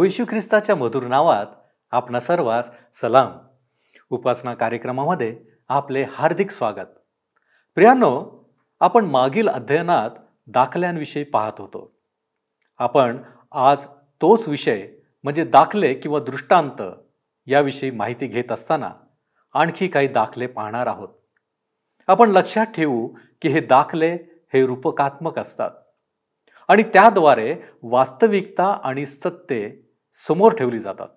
प्रभूशू ख्रिस्ताच्या मधुर नावात आपणा सर्वांस सलाम. उपासना कार्यक्रमामध्ये आपले हार्दिक स्वागत. प्रियांनो आपण मागील अध्ययनात दाखल्यांविषयी पाहत होतो. आपण आज तोच विषय म्हणजे दाखले किंवा दृष्टांत याविषयी माहिती घेत असताना आणखी काही दाखले पाहणार आहोत. आपण लक्षात ठेवू की हे दाखले हे रूपकात्मक असतात. आणि त्याद्वारे वास्तविकता आणि सत्य समोर ठेवली जातात.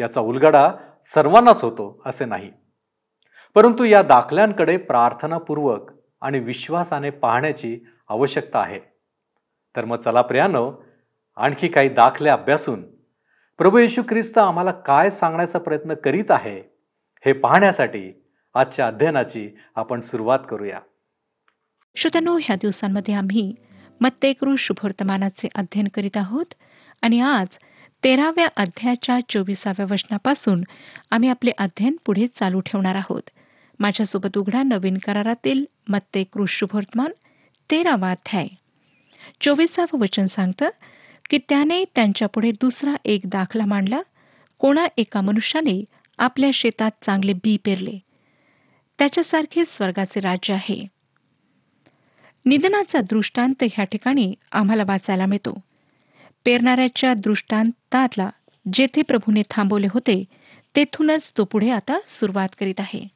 याचा उलगडा सर्वांनाच होतो असे नाही. परंतु या दाखल्यांकडे प्रार्थनापूर्वक आणि विश्वासाने पाहण्याची आवश्यकता आहे. तर मग चला प्रियानो आणखी काही दाखले अभ्यासून प्रभू येशू ख्रिस्त आम्हाला काय सांगण्याचा प्रयत्न करीत आहे हे पाहण्यासाठी आजच्या अध्ययनाची आपण सुरुवात करूया. श्रोत्यानो ह्या दिवसांमध्ये आम्ही मत्तेकृ शुभवर्तमानाचे अध्ययन करीत आहोत आणि आज तेराव्या अध्यायाच्या चोवीसाव्या वचनापासून आम्ही आपले अध्ययन पुढे चालू ठेवणार आहोत. माझ्यासोबत उघडा नवीन करारातील मत्ते शुभवर्तमान तेरावा अध्याय. चोवीसावं वचन सांगतं की त्याने त्यांच्यापुढे दुसरा एक दाखला मांडला. कोणा एका मनुष्याने आपल्या शेतात चांगले बी पेरले. त्याच्यासारखे स्वर्गाचे राज्य आहे. निधनाचा दृष्टांत ह्या ठिकाणी आम्हाला वाचायला मिळतो. पेरणाऱ्याच्या दृष्टांतातला जेथे प्रभूने थांबवले होते तेथूनच तो पुढे आता सुरुवात करीत आहे.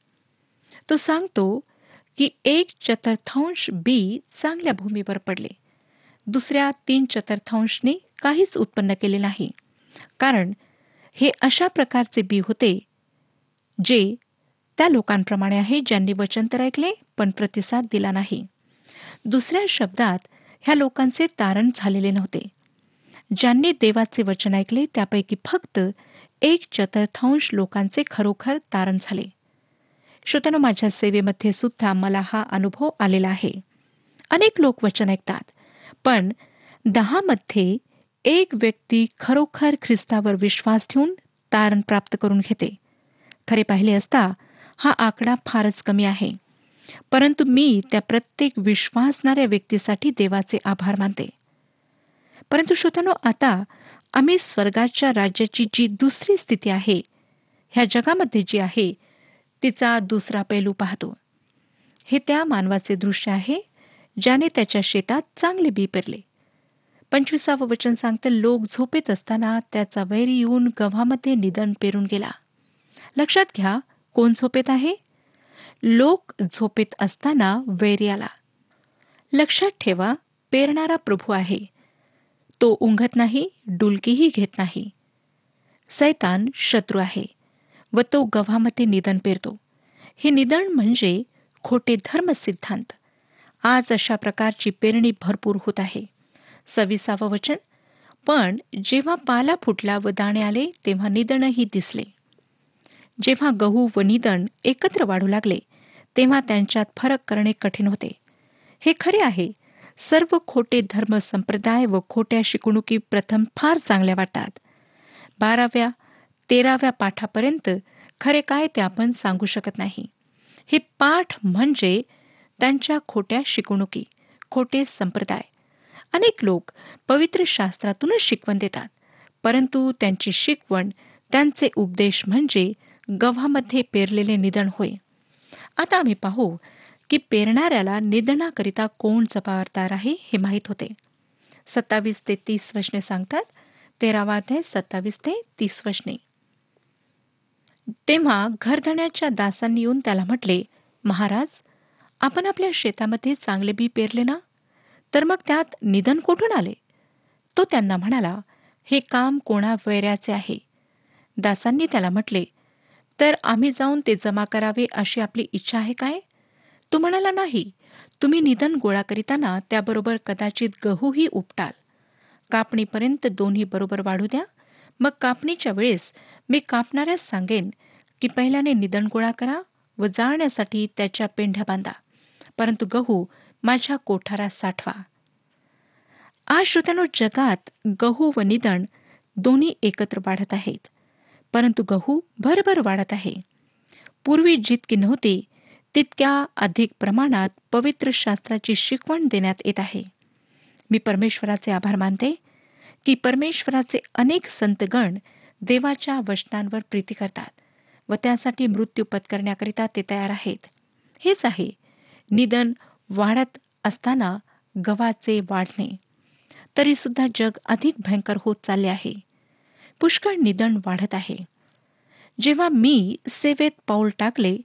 तो सांगतो की एक चतुर्थांश बी चांगल्या भूमीवर पडले. दुसऱ्या तीन चतुर्थांशने काहीच उत्पन्न केले नाही. कारण हे अशा प्रकारचे बी होते जे त्या लोकांप्रमाणे आहे ज्यांनी वचन तर ऐकले पण प्रतिसाद दिला नाही. दुसऱ्या शब्दात ह्या लोकांचे तारण झालेले नव्हते. ज्यांनी देवाचे वचन ऐकले त्यापैकी फक्त एक चतुर्थांश लोकांचे खरोखर तारण झाले. श्रोत्यानो माझ्या सेवेमध्ये सुद्धा मला हा अनुभव आलेला आहे. अनेक लोक वचन ऐकतात पण दहामध्ये एक व्यक्ती खरोखर ख्रिस्तावर विश्वास ठेवून तारण प्राप्त करून घेते. खरे पाहिले असता हा आकडा फारच कमी आहे. परंतु मी त्या प्रत्येक विश्वासणाऱ्या व्यक्तीसाठी देवाचे आभार मानते. परंतु श्रोतानो आता आम्ही स्वर्गाच्या राज्याची जी दुसरी स्थिती आहे ह्या जगामध्ये जी आहे तिचा दुसरा पैलू पाहतो. हे त्या मानवाचे दृश्य आहे ज्याने त्याच्या शेतात चांगले बी पेरले. पंचवीसावं वचन सांगतं लोक झोपेत असताना त्याचा वैरी येऊन गव्हामध्ये निधन पेरून गेला. लक्षात घ्या कोण झोपेत आहे? लोक झोपेत असताना वैरी आला. लक्षात ठेवा पेरणारा प्रभू आहे. तो उंघत नाही डुलकीही घेत नाही. सैतान शत्रू आहे व तो गव्हामध्ये निधन पेरतो. हे निधन म्हणजे खोटे धर्म सिद्धांत. आज अशा प्रकारची पेरणी भरपूर होत आहे. सविसावं वचन पण जेव्हा पाला फुटला व दाणे आले तेव्हा निदणही दिसले. जेव्हा गहू व निदण एकत्र वाढू लागले तेव्हा त्यांच्यात फरक करणे कठीण होते. हे खरे आहे सर्व खोटे धर्म संप्रदाय व खोट्या शिकवणुकी प्रथम फार चांगल्या वाटतात. बाराव्या तेराव्या पाठापर्यंत खरे काय ते आपण सांगू शकत नाही. हे पाठ म्हणजे त्यांच्या खोट्या शिकवणुकी खोटे संप्रदाय. अनेक लोक पवित्र शास्त्रातूनच शिकवण देतात परंतु त्यांची शिकवण त्यांचे उपदेश म्हणजे गव्हामध्ये पेरलेले निधन होय. आता आम्ही पाहू की पेरणाऱ्याला निधनाकरिता कोण जबाबदार आहे हे माहीत होते. सत्तावीस ते तीस वचने सांगतात तेरावा अध्याय सत्तावीस ते तीस वचने तेव्हा घरधण्याच्या दासांनी येऊन त्याला म्हटले महाराज आपण आपल्या शेतामध्ये चांगले बी पेरले ना? तर मग त्यात निधन कुठून आले? तो त्यांना म्हणाला हे काम कोणा वैऱ्याचे आहे. दासांनी त्याला म्हटले तर आम्ही जाऊन ते जमा करावे अशी आपली इच्छा आहे काय? तो म्हणाला नाही तुम्ही निधन गोळा करीताना त्याबरोबर कदाचित गहूही उपटाल. कापणीपर्यंत दोन्ही बरोबर वाढू द्या. मग कापणीच्या वेळेस मी कापणाऱ्यास सांगेन की पहिल्याने निधन गोळा करा व जाळण्यासाठी त्याच्या पेंढ्या बांधा. परंतु गहू माझ्या कोठारात साठवा. आज श्रोत्यानो जगात गहू व निधन दोन्ही एकत्र वाढत आहेत. परंतु गहू भरभर वाढत आहे. पूर्वी जितकी नव्हती तितक्या अधिक प्रमाणात पवित्र शास्त्राची शिकवण देण्यात येत आहे. मी परमेश्वराचे आभार मानते की परमेश्वराचे अनेक संतगण देवाच्या वचनांवर प्रीती करतात व त्यासाठी मृत्यू पत्करण्याकरिता ते तयार आहेत. हेच आहे निधन वाढत असताना गव्हाचे वाढणे. तरीसुद्धा जग अधिक भयंकर होत चालले आहे. पुष्कळ निधन वाढत आहे. जेव्हा मी सेवेत पाऊल टाकले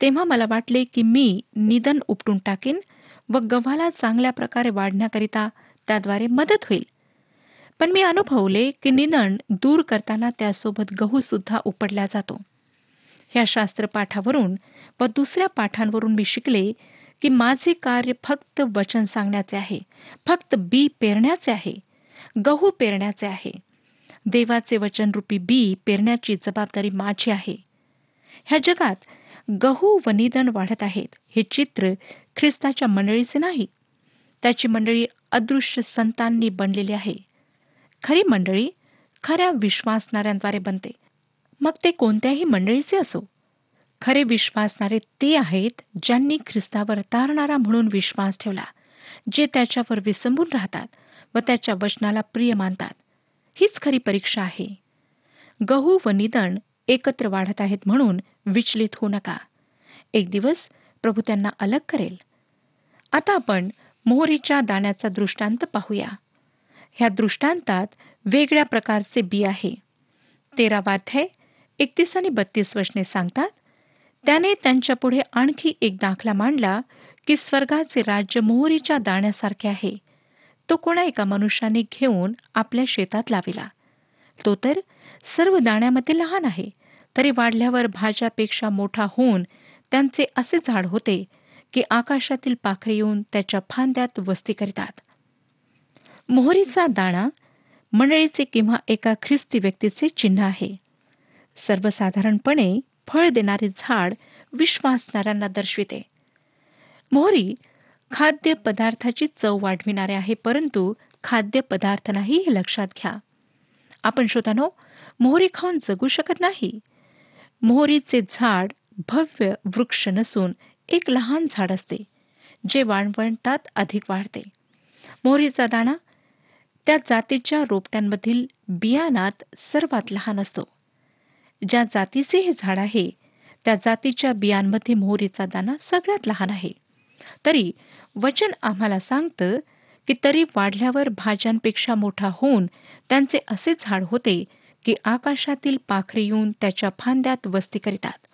तेव्हा मला वाटले की मी निदन उपटून टाकेन व गव्हाला चांगल्या प्रकारे वाढण्याकरिता त्याद्वारे मदत होईल. पण मी अनुभवले की निदन दूर करताना त्यासोबत गहू सुद्धा उपडला जातो. ह्या शास्त्रपाठावरून व दुसऱ्या पाठांवरून मी शिकले की माझे कार्य फक्त वचन सांगण्याचे आहे फक्त बी पेरण्याचे आहे गहू पेरण्याचे आहे. देवाचे वचनरूपी बी पेरण्याची जबाबदारी माझी आहे. ह्या जगात गहू व वाढत आहेत. हे चित्र ख्रिस्ताच्या मंडळीचे नाही त्याची मंडळी अदृश्य संतांनी बनलेली आहे. खरी मंडळी खऱ्या विश्वासणाऱ्यांद्वारे बनते. मग ते कोणत्याही मंडळीचे असो. खरे विश्वासणारे ते आहेत ज्यांनी ख्रिस्तावर तारणारा म्हणून विश्वास ठेवला जे त्याच्यावर विसंबून राहतात व त्याच्या वचनाला प्रिय मानतात. हीच खरी परीक्षा आहे. गहू व निदण एकत्र वाढत आहेत म्हणून विचलित होऊ नका. एक दिवस प्रभू त्यांना अलग करेल. आता आपण मोहरीच्या दाण्याचा दृष्टांत पाहूया. ह्या दृष्टांतात वेगळ्या प्रकारचे बी आहे. तेरावाध्याय एकतीस आणि बत्तीस वचने सांगतात त्याने त्यांच्यापुढे आणखी एक दाखला मांडला की स्वर्गाचे राज्य मोहरीच्या दाण्यासारखे आहे. तो कोणा एका मनुष्याने घेऊन आपल्या शेतात लाविला. तो तर सर्व दाण्यामध्ये लहान आहे. तरी वाढल्यावर भाज्यापेक्षा मोठा होऊन त्यांचे असे झाड होते की आकाशातील पाखरे येऊन त्याच्या फांद्यात वस्ती करतात. मोहरीचा दाणा मंडळीचे किंवा एका ख्रिस्ती व्यक्तीचे चिन्ह आहे. सर्वसाधारणपणे फळ देणारे झाड विश्वासणाऱ्यांना दर्शविते. मोहरी खाद्य पदार्थाची चव वाढविणारे आहे परंतु खाद्य पदार्थ नाही हे लक्षात घ्या. आपण श्रोतानो मोहरी खाऊन जगू शकत नाही. मोहरीचे झाड भव्य वृक्ष नसून एक लहान झाड असते जे वाळवंटात अधिक वाढते. मोहरीचा दाणा त्या जातीच्या रोपट्यांमधील बियाणात सर्वात लहान असतो. ज्या जातीचे हे झाड आहे त्या जातीच्या बियांमध्ये मोहरीचा दाणा सगळ्यात लहान आहे. तरी वचन आम्हाला सांगतं की तरी वाढल्यावर भाज्यांपेक्षा मोठा होऊन त्यांचे असे झाड होते की आकाशातील पाखरे येऊन त्याच्या फांद्यात वस्ती करीतात.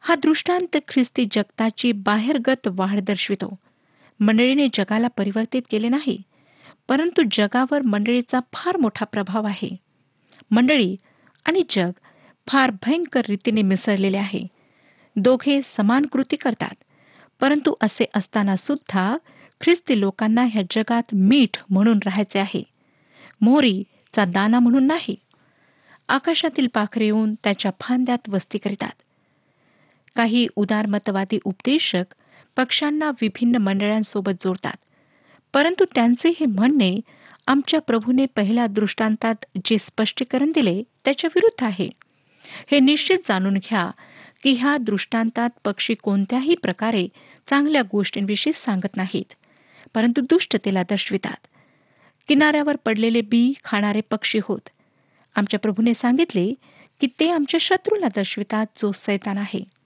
हा दृष्टांत ख्रिस्ती जगताची बाहेरगत वाढ दर्शवितो. मंडळीने जगाला परिवर्तित केले नाही परंतु जगावर मंडळीचा फार मोठा प्रभाव आहे. मंडळी आणि जग फार भयंकर रीतीने मिसळलेले आहे. दोघे समान कृती करतात परंतु असे असताना सुद्धा ख्रिस्ती लोकांना ह्या जगात मीठ म्हणून राहायचे आहे. मोहरीचा दाना म्हणून नाही. आकाशातील पाखरे येऊन त्याच्या फांद्यात वस्ती करीतात. काही उदारमतवादी उपदेशक पक्षांना विभिन्न मंडळांसोबत जोडतात. परंतु त्यांचे हे म्हणणे आमच्या प्रभूने पहिल्या दृष्टांतात जे स्पष्टीकरण दिले त्याच्या विरुद्ध आहे. हे निश्चित जाणून घ्या की ह्या दृष्टांतात पक्षी कोणत्याही प्रकारे चांगल्या गोष्टींविषयी सांगत नाहीत. परंतु दुष्टतेला दर्शवितात. किनाऱ्यावर पडलेले बी खाणारे पक्षी होत. आमच्या प्रभूने सांगितले की ते आमच्या शत्रूला दर्शवितात जो सैतान आहे.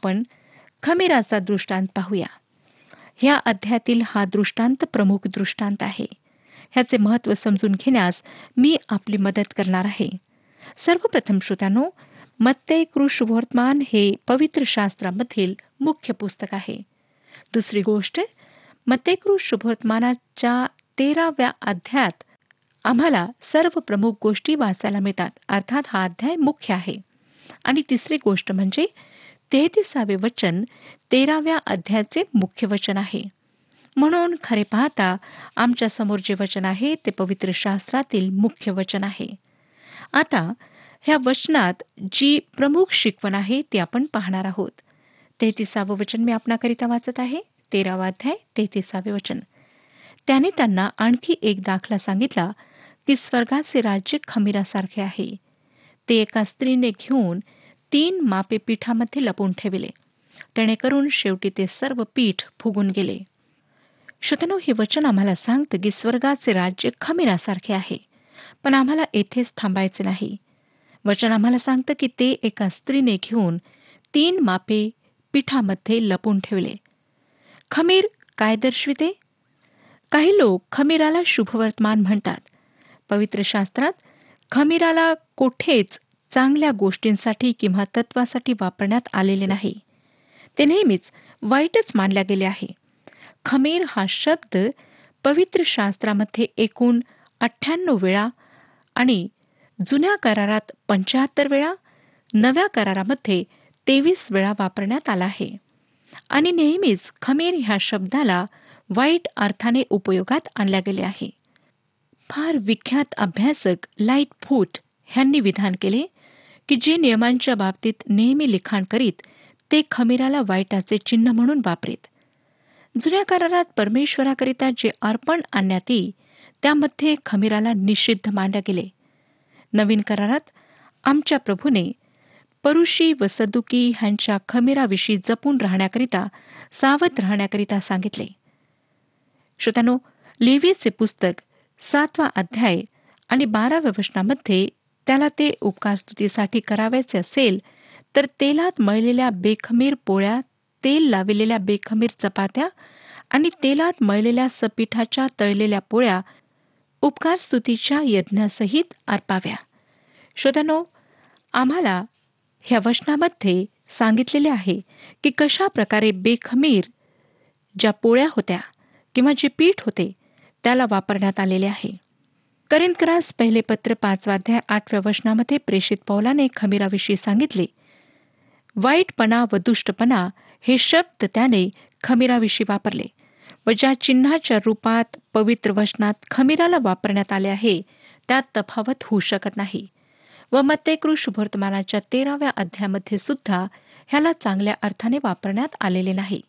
आपण खमीराचा दृष्टांत पाहूया. ह्या अध्यातील हा दृष्टांत प्रमुख दृष्टांत आहे. ह्याचे महत्त्व समजून घेण्यास मी आपली मदत करणार आहे. सर्वप्रथम श्रोत्यानो मत्ते कृषवर्तमान हे पवित्र शास्त्रामधील मुख्य पुस्तक आहे. दुसरी गोष्ट मत्तेकृ शुभवर्तमानाच्या तेराव्या अध्यायात आम्हाला सर्व प्रमुख गोष्टी वाचायला मिळतात. अर्थात हा अध्याय मुख्य आहे. आणि तिसरी गोष्ट म्हणजे तेहतीसावे वचन तेराव्या अध्यायाचे मुख्य वचन आहे. म्हणून खरे पाहता आमच्यासमोर जे वचन आहे ते पवित्र शास्त्रातील मुख्य वचन आहे. आता ह्या वचनात जी प्रमुख शिकवण आहे ती आपण पाहणार आहोत. तेहतीसावं वचन मी आपणाकरिता वाचत आहे. तेरावा अध्याय तेहतीसावे वचन. त्याने त्यांना आणखी एक दाखला सांगितला की स्वर्गाचे राज्य खमीरासारखे आहे. ते एका स्त्रीने घेऊन तीन मापे पीठामध्ये लपून ठेविले. करून शेवटी ते सर्व पीठ फुगून गेले. श्रोतनो हे वचन आम्हाला सांगतं की स्वर्गाचे राज्य खमीरासारखे आहे पण आम्हाला येथेच थांबायचे नाही. वचन आम्हाला सांगतं की ते एका स्त्रीने घेऊन तीन मापे पीठामध्ये लपून ठेवले. खमीर काय दर्शविते? काही लोक खमीराला शुभवर्तमान म्हणतात. पवित्र शास्त्रात खमीराला कोठेच चांगल्या गोष्टींसाठी किंवा तत्वासाठी वापरण्यात आलेले नाही. ते नेहमीच वाईटच मानल्या गेले आहे. खमीर हा शब्द पवित्र शास्त्रामध्ये एकूण अठ्ठ्याण्णव वेळा आणि जुन्या करारात पंच्याहत्तर वेळा नव्या करारामध्ये तेवीस वेळा वापरण्यात आला आहे. आणि नेहमीच खमीर ह्या शब्दाला वाईट अर्थाने उपयोगात आणल्या गेले आहे. फार विख्यात अभ्यासक लाइट फूट ह्यांनी विधान केले की जे नियमांच्या बाबतीत नेहमी लिखाण करीत ते खमीराला वाईटाचे चिन्ह म्हणून वापरीत. जुन्या करारात परमेश्वराकरिता जे अर्पण आणण्यात येई त्यामध्ये खमीराला निषिद्ध मानले गेले. नवीन करारात आमच्या प्रभूने परुषी व सदुकी ह्यांच्या खमीराविषयी जपून राहण्याकरिता सावध राहण्याकरिता सांगितले. श्रोत्यानो लेवीचे पुस्तक सातवा अध्याय आणि बाराव्या वचनामध्ये त्याला ते उपकार स्तुतीसाठी करावायचे असेल तर तेलात मळलेल्या बेखमीर पोळ्या तेल लाविलेल्या बेखमीर चपात्या आणि तेलात मळलेल्या सपीठाच्या तळलेल्या पोळ्या उपकार स्तुतीच्या यज्ञासहित अर्पाव्या श्रोत्यानो आम्हाला ह्या वचनामध्ये सांगितलेले आहे की कशा प्रकारे बेखमीर ज्या पोळ्या होत्या किंवा जे पीठ होते त्याला वापरण्यात आलेले आहे. करिंदकरास पहिले पत्र पाचवाध्याय आठव्या वचनामध्ये प्रेषित पौलाने खमीराविषयी सांगितले. वाईटपणा व दुष्टपणा हे शब्द त्याने खमीराविषयी वापरले व ज्या चिन्हाच्या रूपात पवित्र वचनात खमीराला वापरण्यात आले आहे त्यात तफावत होऊ शकत नाही. व मत्तेकृ शुभवर्तमानाच्या तेराव्या अध्यायामध्ये सुद्धा ह्याला चांगल्या अर्थाने वापरण्यात आलेले नाही.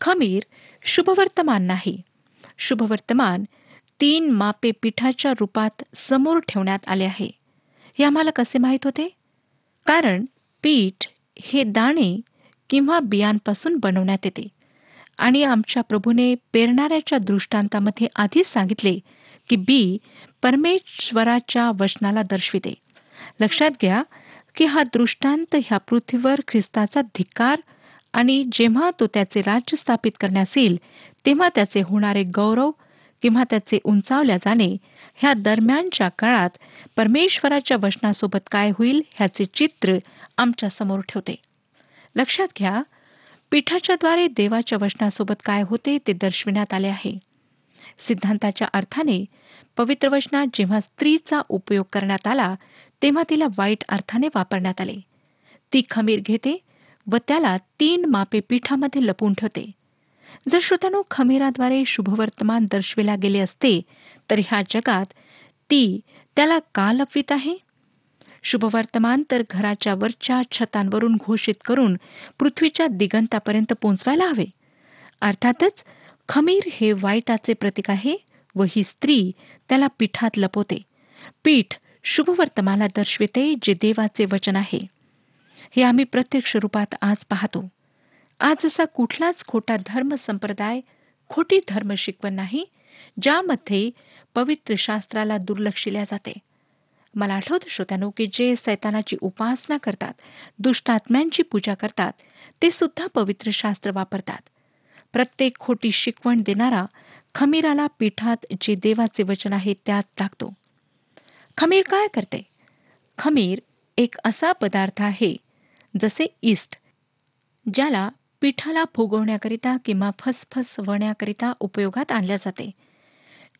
खमीर शुभवर्तमान नाही. शुभवर्तमान तीन मापे पिठाच्या रूपात समोर ठेवण्यात आले आहे. हे आम्हाला कसे माहीत होते? कारण पीठ हे दाणे किंवा बियांपासून बनवण्यात येते. आणि आमच्या प्रभूने पेरणाऱ्याच्या दृष्टांतामध्ये आधीच सांगितले की बी परमेश्वराच्या वचनाला दर्शविते. लक्षात घ्या की हा दृष्टांत ह्या पृथ्वीवर ख्रिस्ताचा धिक्कार आणि जेव्हा तो त्याचे राज्य स्थापित करण्यास येईल तेव्हा त्याचे होणारे गौरव किंवा त्याचे उंचावल्या जाणे ह्या दरम्यानच्या काळात परमेश्वराच्या वचनासोबत काय होईल ह्याचे चित्र आमच्यासमोर ठेवते. लक्षात घ्या पीठाच्याद्वारे देवाच्या वचनासोबत काय होते ते दर्शविण्यात आले आहे. सिद्धांताच्या अर्थाने पवित्र वचनात जेव्हा स्त्रीचा उपयोग करण्यात आला तेव्हा तिला वाईट अर्थाने वापरण्यात आले. ती खमीर घेते व त्याला तीन मापे पीठामध्ये लपून ठेवते. जर श्रोत्यानो खमीराद्वारे शुभवर्तमान दर्शविल्या गेले असते तर ह्या जगात ती त्याला का लपवित आहे? शुभवर्तमान तर घराच्या वरच्या छतांवरून घोषित करून पृथ्वीच्या दिगंतापर्यंत पोहोचवायला हवे. अर्थातच खमीर हे वाईटाचे प्रतीक आहे व ही स्त्री त्याला पीठात लपवते. पीठ शुभवर्तमाला दर्शविते जे देवाचे वचन आहे. हे आम्ही प्रत्यक्ष रूपात आज पाहतो. आज असा कुठलाच खोटा धर्म संप्रदाय खोटी धर्म शिकवण नाही ज्यामध्ये पवित्र शास्त्राला दुर्लक्षिल्या जाते. मला आठवतं श्रोत्यानो की जे सैतानाची उपासना करतात दुष्टात्म्यांची पूजा करतात ते सुद्धा पवित्र शास्त्र वापरतात. प्रत्येक खोटी शिकवण देणारा खमीराला पीठात जे देवाचे वचन आहे त्यात टाकतो. खमीर काय करते? खमीर एक असा पदार्थ आहे जसे ईस्ट ज्याला पिठाला फुगवण्याकरिता किंवा फसफसवण्याकरिता उपयोगात आणल्या जाते.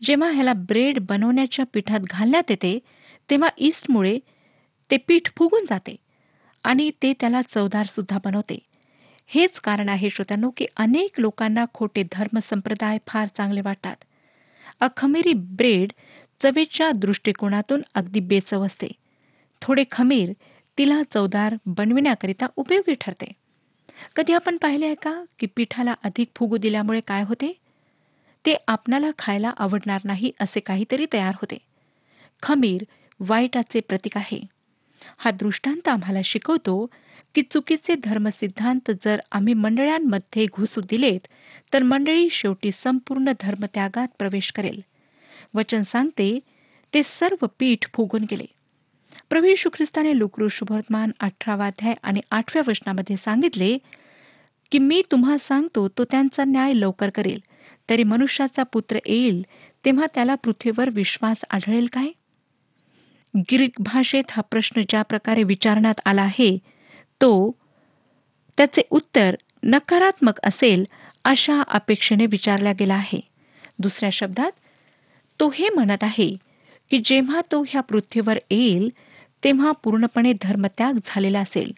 जेव्हा ह्याला ब्रेड बनवण्याच्या पिठात घालण्यात येते तेव्हा ईस्टमुळे ते पीठ फुगून जाते आणि ते त्याला चवदारसुद्धा बनवते. हेच कारण आहे श्रोत्यांनो की अनेक लोकांना खोटे धर्मसंप्रदाय फार चांगले वाटतात. अखमिरी ब्रेड चवेच्या दृष्टिकोनातून अगदी बेचव असते. थोडे खमीर तिला चवदार बनविण्याकरिता उपयोगी ठरते. कधी आपण पाहिले आहे का की पिठाला अधिक फुगू दिल्यामुळे काय होते? ते आपणाला खायला आवडणार नाही असे काहीतरी तयार होते. खमीर वाईटाचे प्रतीक आहे. हा दृष्टांत आम्हाला शिकवतो की चुकीचे धर्मसिद्धांत जर आम्ही मंडळांमध्ये घुसू दिलेत तर मंडळी शेवटी संपूर्ण धर्मत्यागात प्रवेश करेल. वचन सांगते ते सर्व पीठ फुगून गेले. प्रभू येशू ख्रिस्ताने लुकरू शुभवर्तमान अठरावा अध्याय आणि आठव्या वचनामध्ये सांगितले की मी तुम्हा सांगतो तो त्यांचा न्याय लवकर करेल. तरी मनुष्याचा पुत्र येईल तेव्हा त्याला पृथ्वीवर विश्वास आढळेल काय? ग्रीक भाषेत हा प्रश्न ज्या प्रकारे विचारण्यात आला आहे तो त्याचे उत्तर नकारात्मक असेल अशा अपेक्षेने विचारला गेला आहे. दुसऱ्या शब्दात तो हे म्हणत आहे की जेव्हा तो ह्या पृथ्वीवर येईल तेव्हा पूर्णपणे धर्मत्याग झालेला असेल.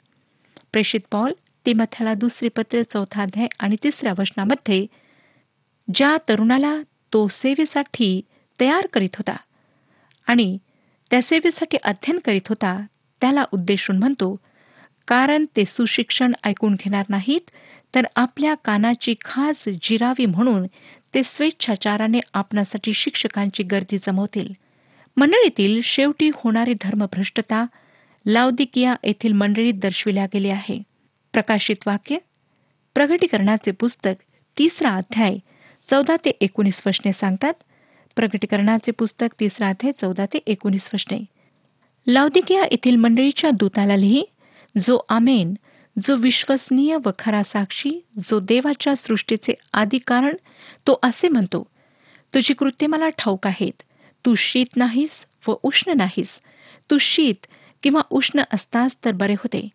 प्रेषित पॉल तिमथ्याला दुसरे पत्र चौथा अध्याय आणि तिसऱ्या वचनामध्ये ज्या तरुणाला तो सेवेसाठी तयार करीत होता आणि त्या सेवेसाठी अध्ययन करीत होता त्याला उद्देशून म्हणतो कारण ते सुशिक्षण ऐकून घेणार नाहीत तर आपल्या कानाची खास जिरावी म्हणून ते स्वेच्छाचाराने आपणासाठी शिक्षकांची गर्दी जमवतील. मंडळीतील शेवटी होणारी धर्मभ्रष्टता लावदिकिया येथील मंडळीत दर्शविल्या गेले आहे. प्रकाशित वाक्य प्रगटीकरणाचे पुस्तक तिसरा अध्याय चौदा ते एकोणीस वचने सांगतात. प्रगटीकरणाचे पुस्तक तिसरा अध्याय चौदा ते एकोणीस वशने लावदिकिया येथील मंडळीच्या दूताला लिही जो आमेन जो विश्वसनीय व खरा साक्षी जो देवाच्या सृष्टीचे आदी कारण तो असे म्हणतो तुझी कृत्य मला ठाऊक आहेत. तू शीत नाहीस व उष्ण नाहीस. तू शीत किंवा उष्ण असतास तर बरे होते.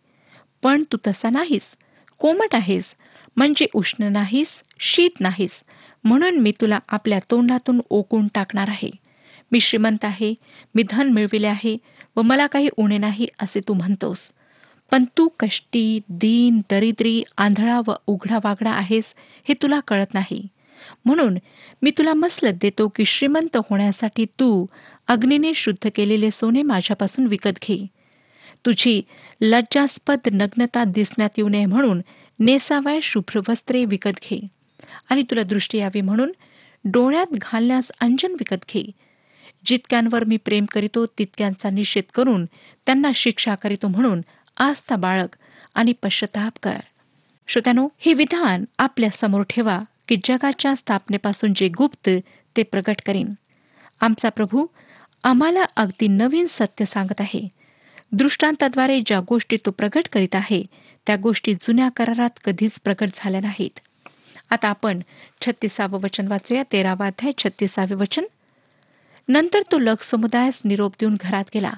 पण तू तसा नाहीस. कोमट आहेस. म्हणजे उष्ण नाहीस शीत नाहीस. म्हणून मी तुला आपल्या तोंडातून ओकून टाकणार आहे. मी श्रीमंत आहे. मी धन मिळविले आहे व मला काही उणे नाही असे तू म्हणतोस. पण तू कष्टी दीन दरिद्री आंधळा व उघडा वागडा आहेस हे तुला कळत नाही. म्हणून मी तुला मसलत देतो की श्रीमंत होण्यासाठी तू अग्नीने शुद्ध केलेले सोने माझ्यापासून विकत घे. तुझी लज्जास्पद नग्नता दिसण्यात येऊ नये म्हणून नेसावाय शुभ्र वस्त्रे विकत घे. आणि तुला दृष्टी यावी म्हणून डोळ्यात घालण्यास अंजन विकत घे. जितक्यांवर मी प्रेम करीतो तितक्यांचा निषेध करून त्यांना शिक्षा करीतो म्हणून आस्था बाळग आणि पश्चाताप कर. श्रोत्यानो हे विधान आपल्यासमोर ठेवा. की जगाच्या स्थापनेपासून जे गुप्त ते प्रगट करीन. आमचा प्रभू आम्हाला अगदी नवीन सत्य सांगत आहे. दृष्टांताद्वारे ज्या गोष्टी तो प्रगट करीत आहे त्या गोष्टी जुन्या करारात कधीच प्रगट झाल्या नाहीत. आता आपण छत्तीसावं वचन वाचूया तेरावा अध्याय छत्तीसावे वचन. नंतर तो लग समुदायास निरोप देऊन घरात गेला.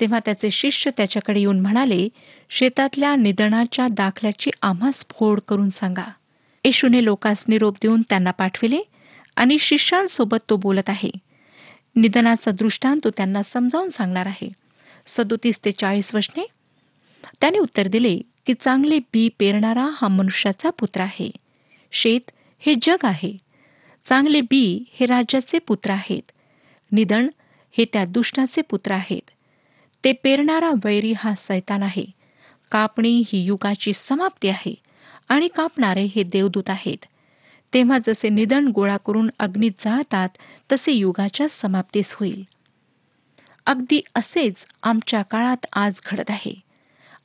तेव्हा त्याचे शिष्य त्याच्याकडे येऊन म्हणाले शेतातल्या निधनाच्या दाखल्याची आम्हास फोड करून सांगा. येशूने लोकांस निरोप देऊन त्यांना पाठविले आणि शिष्यांसोबत तो बोलत आहे. निधनाचा दृष्टांत तो त्यांना समजावून सांगणार आहे. सदोतीस ते चाळीस वशने त्याने उत्तर दिले की चांगले बी पेरणारा हा मनुष्याचा पुत्र आहे. शेत हे जग आहे. चांगले बी हे राज्याचे पुत्र आहेत. निधन हे त्या दुष्टाचे पुत्र आहेत. ते पेरणारा वैरी हा सैतान आहे. कापणी ही युगाची समाप्ती आहे. आणि कापणारे हे देवदूत आहेत. तेव्हा जसे निधन गोळा करून अग्नीत जाळतात तसे युगाच्या समाप्तीस होईल. अगदी असेच आमच्या काळात आज घडत आहे.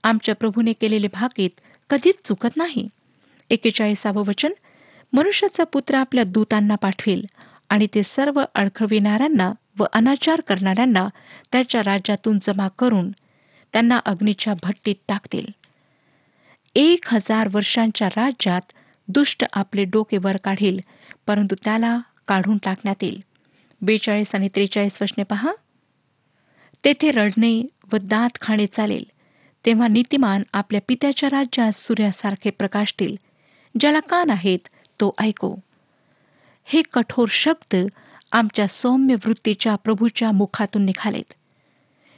आमच्या प्रभूने केलेले भाकीत कधीच चुकत नाही. एकेचाळीसावं वचन मनुष्याचा पुत्र आपल्या दूतांना पाठवेल आणि ते सर्व अडखविणाऱ्यांना व अनाचार करणाऱ्यांना त्याच्या राज्यातून जमा करून त्यांना अग्नीच्या भट्टीत टाकतील. एक हजार वर्षांच्या राज्यात दुष्ट आपले डोके वर काढील परंतु त्याला काढून टाकण्यात येईल. बेचाळीस आणि त्रेचाळीस वचने पहा. तेथे रडणे व दात खाणे चालेल तेव्हा नीतिमान आपल्या पित्याच्या राज्यात सूर्यासारखे प्रकाशतील ज्याला कान आहेत तो ऐको. हे कठोर शब्द आमच्या सौम्य वृत्तीच्या प्रभूच्या मुखातून निघालेत.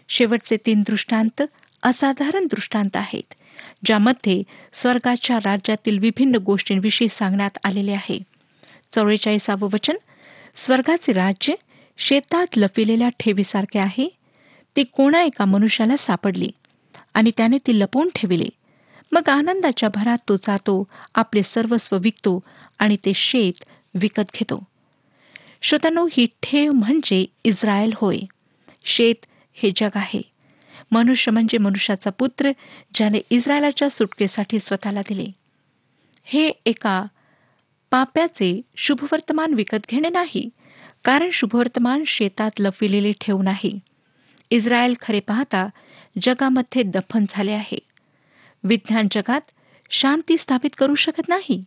शेवटचे तीन दृष्टांत असाधारण दृष्टांत आहेत. ज्यामध्ये स्वर्गाच्या राज्यातील विभिन्न गोष्टींविषयी सांगण्यात आलेले आहे. चौवेचाळीसावं वचन स्वर्गाचे राज्य शेतात लपिलेल्या ठेवीसारखे आहे. ती कोणा एका मनुष्याला सापडली आणि त्याने ती लपवून ठेवली. मग आनंदाच्या भरात तो जातो आपले सर्वस्व विकतो आणि ते शेत विकत घेतो. श्रोतांनो ही ठेव म्हणजे इस्रायल होय. शेत हे जग आहे. मनुष्य म्हणजे मनुष्याचा पुत्र ज्याने इस्रायलाच्या सुटकेसाठी स्वतःला दिले. हे एका पाप्याचे शुभवर्तमान विकत घेणे नाही कारण शुभवर्तमान शेतात लपविलेले ठेवू नाही. इस्रायल खरे पाहता जगामध्ये दफन झाले आहे. विज्ञान जगात शांती स्थापित करू शकत नाही.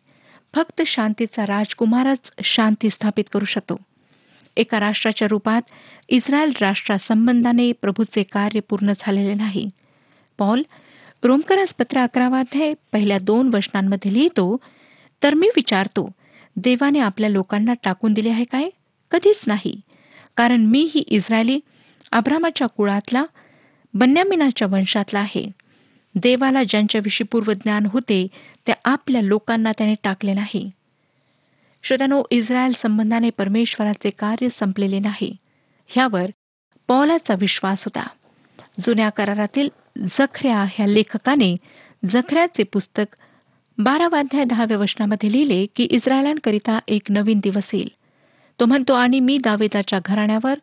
फक्त शांतीचा राजकुमारच शांती स्थापित करू शकतो. एका राष्ट्राच्या रूपात इस्रायल राष्ट्रासंबंधाने प्रभूचे कार्य पूर्ण झालेले नाही. पॉल रोमकरास पत्र अकरावाध्याय पहिल्या दोन वचनांमध्ये लिहितो तर मी विचारतो देवाने आपल्या लोकांना टाकून दिले आहे काय? कधीच नाही. कारण मी ही इस्रायली अब्रामाच्या कुळातला बन्यामिनाच्या वंशातला आहे. देवाला ज्यांच्याविषयी पूर्वज्ञान होते त्या आपल्या लोकांना त्याने टाकले नाही. श्रोत्यानो इस्रायल संबंधाने परमेश्वराचे कार्य संपलेले नाही. ह्यावर पौलाचा विश्वास होता. जुन्या करारातील जखऱ्या ह्या लेखकाने जखऱ्याचे पुस्तक बारावाध्याय दहाव्या वचनामध्ये लिहिले की इस्रायलांकरिता एक नवीन दिवस येईल. तो म्हणतो आणि मी दावेदाच्या घराण्यावर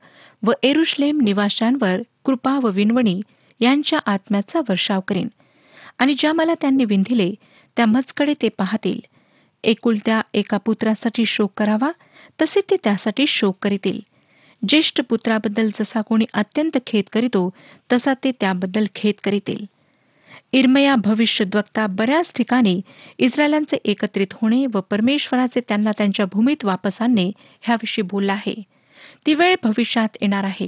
व एरुश्लेम निवाशांवर कृपा व विनवणी यांच्या आत्म्याचा वर्षाव करेन. आणि ज्या मला त्यांनी विंधिले त्या मजकडे ते पाहतील. एकुलत्या एका पुत्रासाठी शोक करावा तसे ते त्यासाठी शोक करीतील. ज्येष्ठ पुत्राबद्दल जसा कोणी अत्यंत खेद करीतो तसा ते त्याबद्दल खेद करीतील. इर्मया भविष्यद्वक्ता बऱ्याच ठिकाणी इस्रायलांचे एकत्रित होणे व परमेश्वराचे त्यांना त्यांच्या भूमीत वापस आणणे ह्याविषयी बोलला आहे. ती वेळ भविष्यात येणार आहे.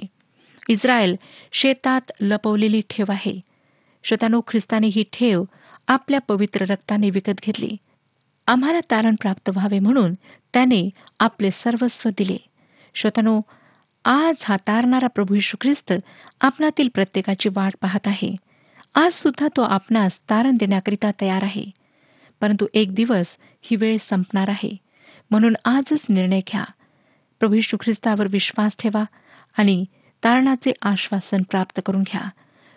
इस्रायल शेतात लपवलेली ठेव आहे. श्रोतानो ख्रिस्ताने ही ठेव आपल्या पवित्र रक्ताने विकत घेतली. आम्हाला तारण प्राप्त व्हावे म्हणून त्याने आपले सर्वस्व दिले. श्रोतनो आज हा तारणारा प्रभू यशू ख्रिस्त आपणातील प्रत्येकाची वाट पाहत आहे. आज सुद्धा तो आपणास तारण देण्याकरिता तयार आहे. परंतु एक दिवस ही वेळ संपणार आहे. म्हणून आजच निर्णय घ्या. प्रभू यशू ख्रिस्तावर विश्वास ठेवा आणि तारणाचे आश्वासन प्राप्त करून घ्या.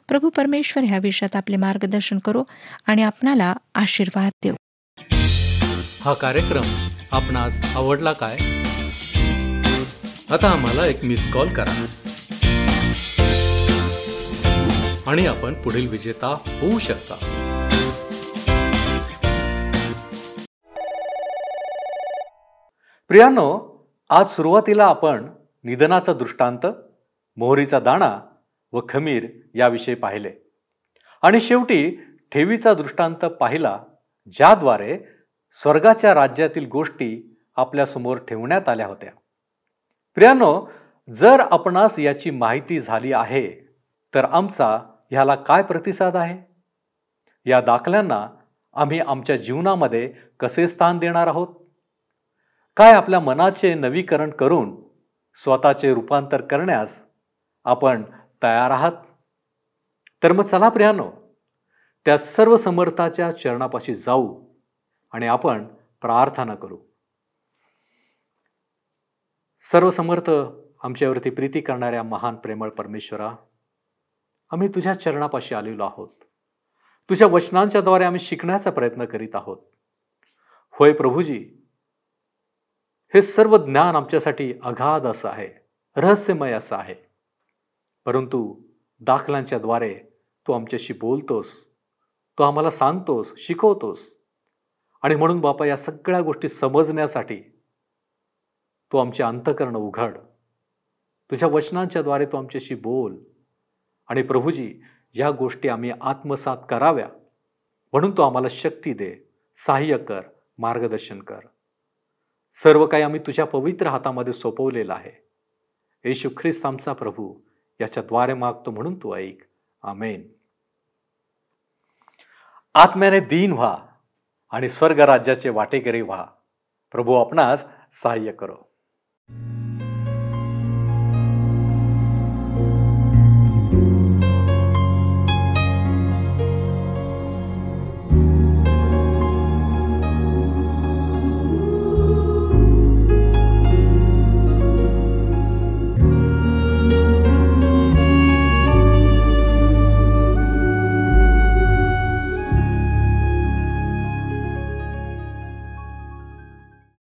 प्रभू परमेश्वर ह्या विषयात आपले मार्गदर्शन करो आणि आपणाला आशीर्वाद देऊ हा कार्यक्रम आपणास आवडला काय? आता आम्हाला एक मिस कॉल करा. आणि आपण पुढील विजेता होऊ शकता. प्रियानो आज सुरुवातीला आपण निधनाचा दृष्टांत मोहरीचा दाणा व खमीर याविषयी पाहिले. आणि शेवटी ठेवीचा दृष्टांत पाहिला ज्याद्वारे स्वर्गाच्या राज्यातील गोष्टी आपल्यासमोर ठेवण्यात आल्या होत्या. प्रियानो जर आपणास याची माहिती झाली आहे तर आमचा ह्याला काय प्रतिसाद आहे? या दाखल्यांना आम्ही आमच्या जीवनामध्ये कसे स्थान देणार आहोत? काय आपल्या मनाचे नवीकरण करून स्वतःचे रूपांतर करण्यास आपण तयार आहात? तर मग चला प्रियानो त्या सर्व समर्थाच्या चरणापाशी जाऊ. आणि आपण प्रार्थना करू. सर्व समर्थ आमच्यावरती प्रीती करणाऱ्या महान प्रेमळ परमेश्वरा आम्ही तुझ्या चरणापाशी आलेलो आहोत. तुझ्या वचनांच्या द्वारे आम्ही शिकण्याचा प्रयत्न करीत आहोत. होय प्रभूजी हे सर्व ज्ञान आमच्यासाठी अगाध असं आहे रहस्यमय असं आहे. परंतु दाखलांच्या द्वारे तू आमच्याशी बोलतोस तू आम्हाला सांगतोस शिकवतोस. आणि म्हणून बापा या सगळ्या गोष्टी समजण्यासाठी तू आमचे अंतकरण उघड. तुझ्या वचनांच्या द्वारे तू आमच्याशी बोल. आणि प्रभूजी या गोष्टी आम्ही आत्मसात कराव्या. म्हणून तू आम्हाला शक्ती दे सहाय्य कर मार्गदर्शन कर. सर्व काही आम्ही तुझ्या पवित्र हातामध्ये सोपवलेलं आहे. येशू ख्रिस्त आमचा प्रभू याच्याद्वारे मागतो म्हणून तू ऐक. आमेन. आत्म्याने दीन व्हा. आणि स्वर्ग राज्याचे वाटेकरी व्हा. प्रभू आपणास सहाय्य करो.